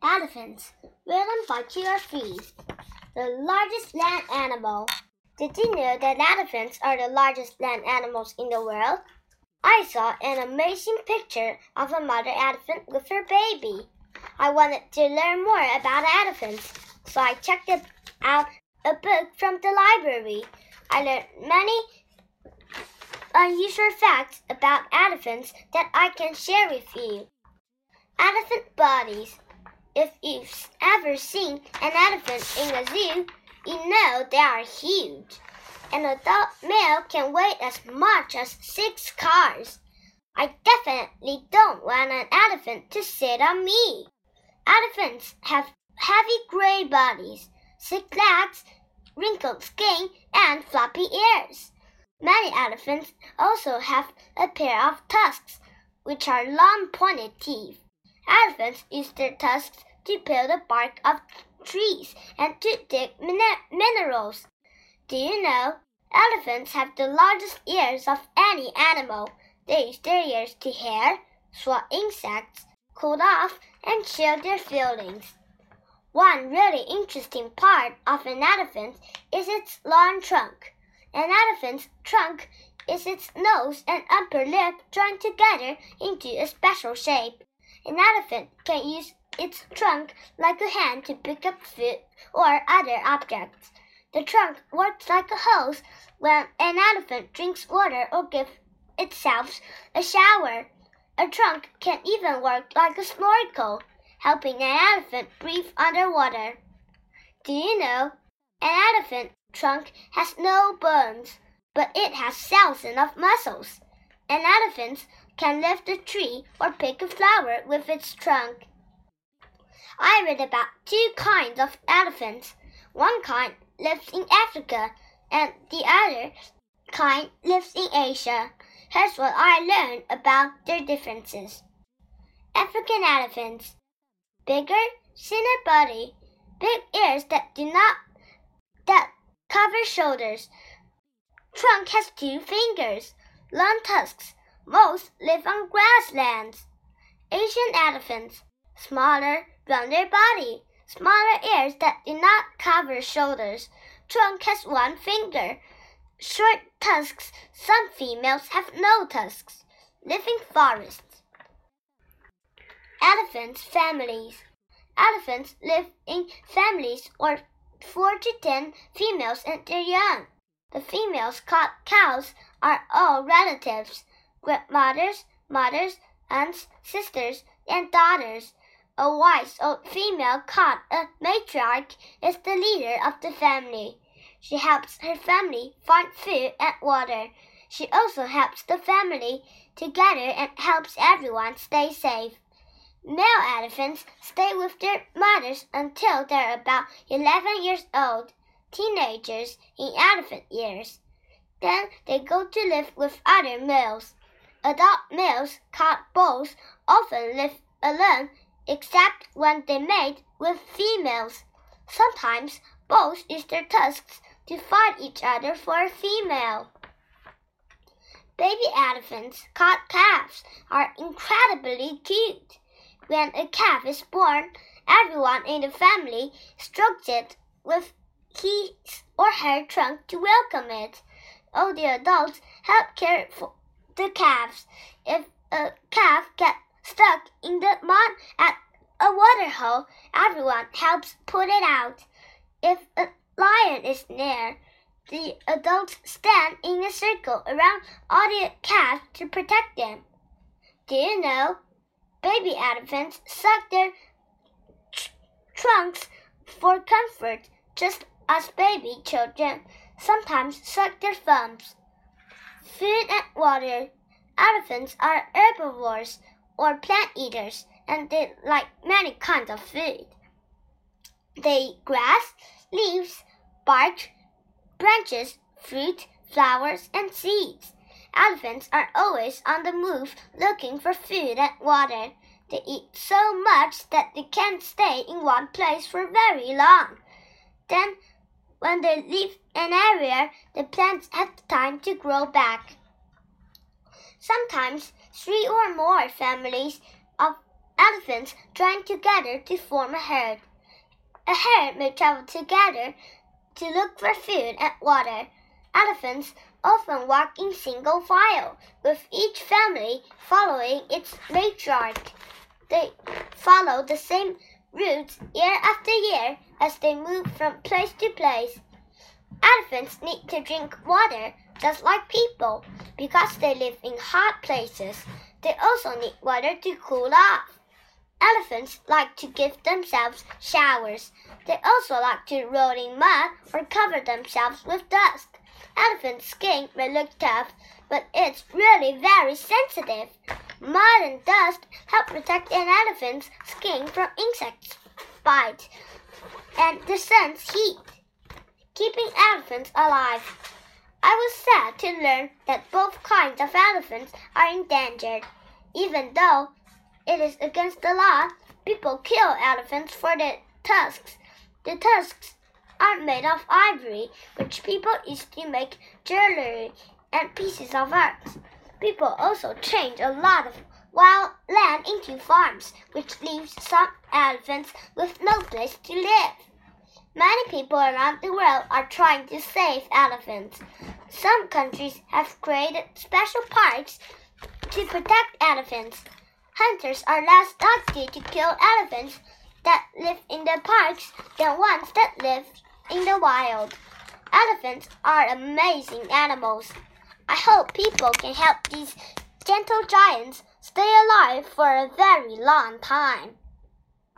Elephants, written by Kira Freed. The largest land animal. Did you know that elephants are the largest land animals in the world? I saw an amazing picture of a mother elephant with her baby. I wanted to learn more about elephants, so I checked out a book from the library. I learned many unusual facts about elephants that I can share with you. Elephant bodies. If you've ever seen an elephant in a zoo, you know they are huge. An adult male can weigh as much as six cars. I definitely don't want an elephant to sit on me. Elephants have heavy gray bodies, thick legs, wrinkled skin, and floppy ears. Many elephants also have a pair of tusks, which are long pointed teeth. Elephants use their tusks to peel the bark of trees and to dig min minerals. Do you know? Elephants have the largest ears of any animal. They use their ears to hear, swat insects, cool off, and show their feelings. One really interesting part of an elephant is its long trunk. An elephant's trunk is its nose and upper lip joined together into a special shape. An elephant can use its trunk like a hand to pick up food or other objects. The trunk works like a hose when an elephant drinks water or gives itself a shower. A trunk can even work like a snorkel, helping an elephant breathe underwater. Do you know? An elephant trunk has no bones, but it has thousands of muscles. An elephant can lift a tree or pick a flower with its trunk. I read about two kinds of elephants. One kind lives in Africa and the other kind lives in Asia. Here's what I learned about their differences. African elephants. Bigger, thinner body, big ears that do not that cover shoulders. Trunk has two fingers, long tusks. Most live on grasslands. Asian elephants. Smaller, rounder body, smaller ears that do not cover shoulders. Trunk has one finger. Short tusks. Some females have no tusks. Living forests. Elephants families. Elephants live in families or four to ten females and their young. The females called cows are all relatives, grandmothers, mothers, aunts, sisters, and daughters. A wise old female called a matriarch is the leader of the family. She helps her family find food and water. She also helps the family together and helps everyone stay safe. Male elephants stay with their mothers until they're about 11 years old, teenagers in elephant years. Then they go to live with other males. Adult males, called bulls, often live alone except when they mate with females. Sometimes bulls use their tusks to fight each other for a female. Baby elephants, called calves, are incredibly cute. When a calf is born, everyone in the family strokes it with his or her trunk to welcome it. All the adults help care for the calves. If a calf gets stuck in the mud at a water hole, everyone helps put it out. If a lion is near, the adults stand in a circle around all the calves to protect them. Do you know? Baby elephants suck their tr trunks for comfort, just as baby children sometimes suck their thumbs. Food and water. Elephants are herbivores or plant eaters, and they like many kinds of food. They eat grass, leaves, bark, branches, fruit, flowers, and seeds. Elephants are always on the move looking for food and water. They eat so much that they can't stay in one place for very long. Then, when they leave an area, the plants have time to grow back. Sometimes three or more families of elephants join together to form a herd. A herd may travel together to look for food and water. Elephants often walk in single file, with each family following its matriarch. They follow the same routes year after year as they move from place to place. Elephants need to drink water just like people because they live in hot places. They also need water to cool off. Elephants like to give themselves showers. They also like to roll in mud or cover themselves with dust. Elephant skin may look tough, but it's really very sensitive. Mud and dust help protect an elephant's skin from insects bites and the sun's heat, keeping elephants alive. I was sad to learn that both kinds of elephants are endangered. Even though it is against the law, people kill elephants for their tusks. The tusks are made of ivory, which people use to make jewelry and pieces of art. People also change a lot of wild land into farms, which leaves some elephants with no place to live. Many people around the world are trying to save elephants. Some countries have created special parks to protect elephants. Hunters are less likely to kill elephants that live in the parks than ones that live in the wild. Elephants are amazing animals. I hope people can help these gentle giants stay alive for a very long time.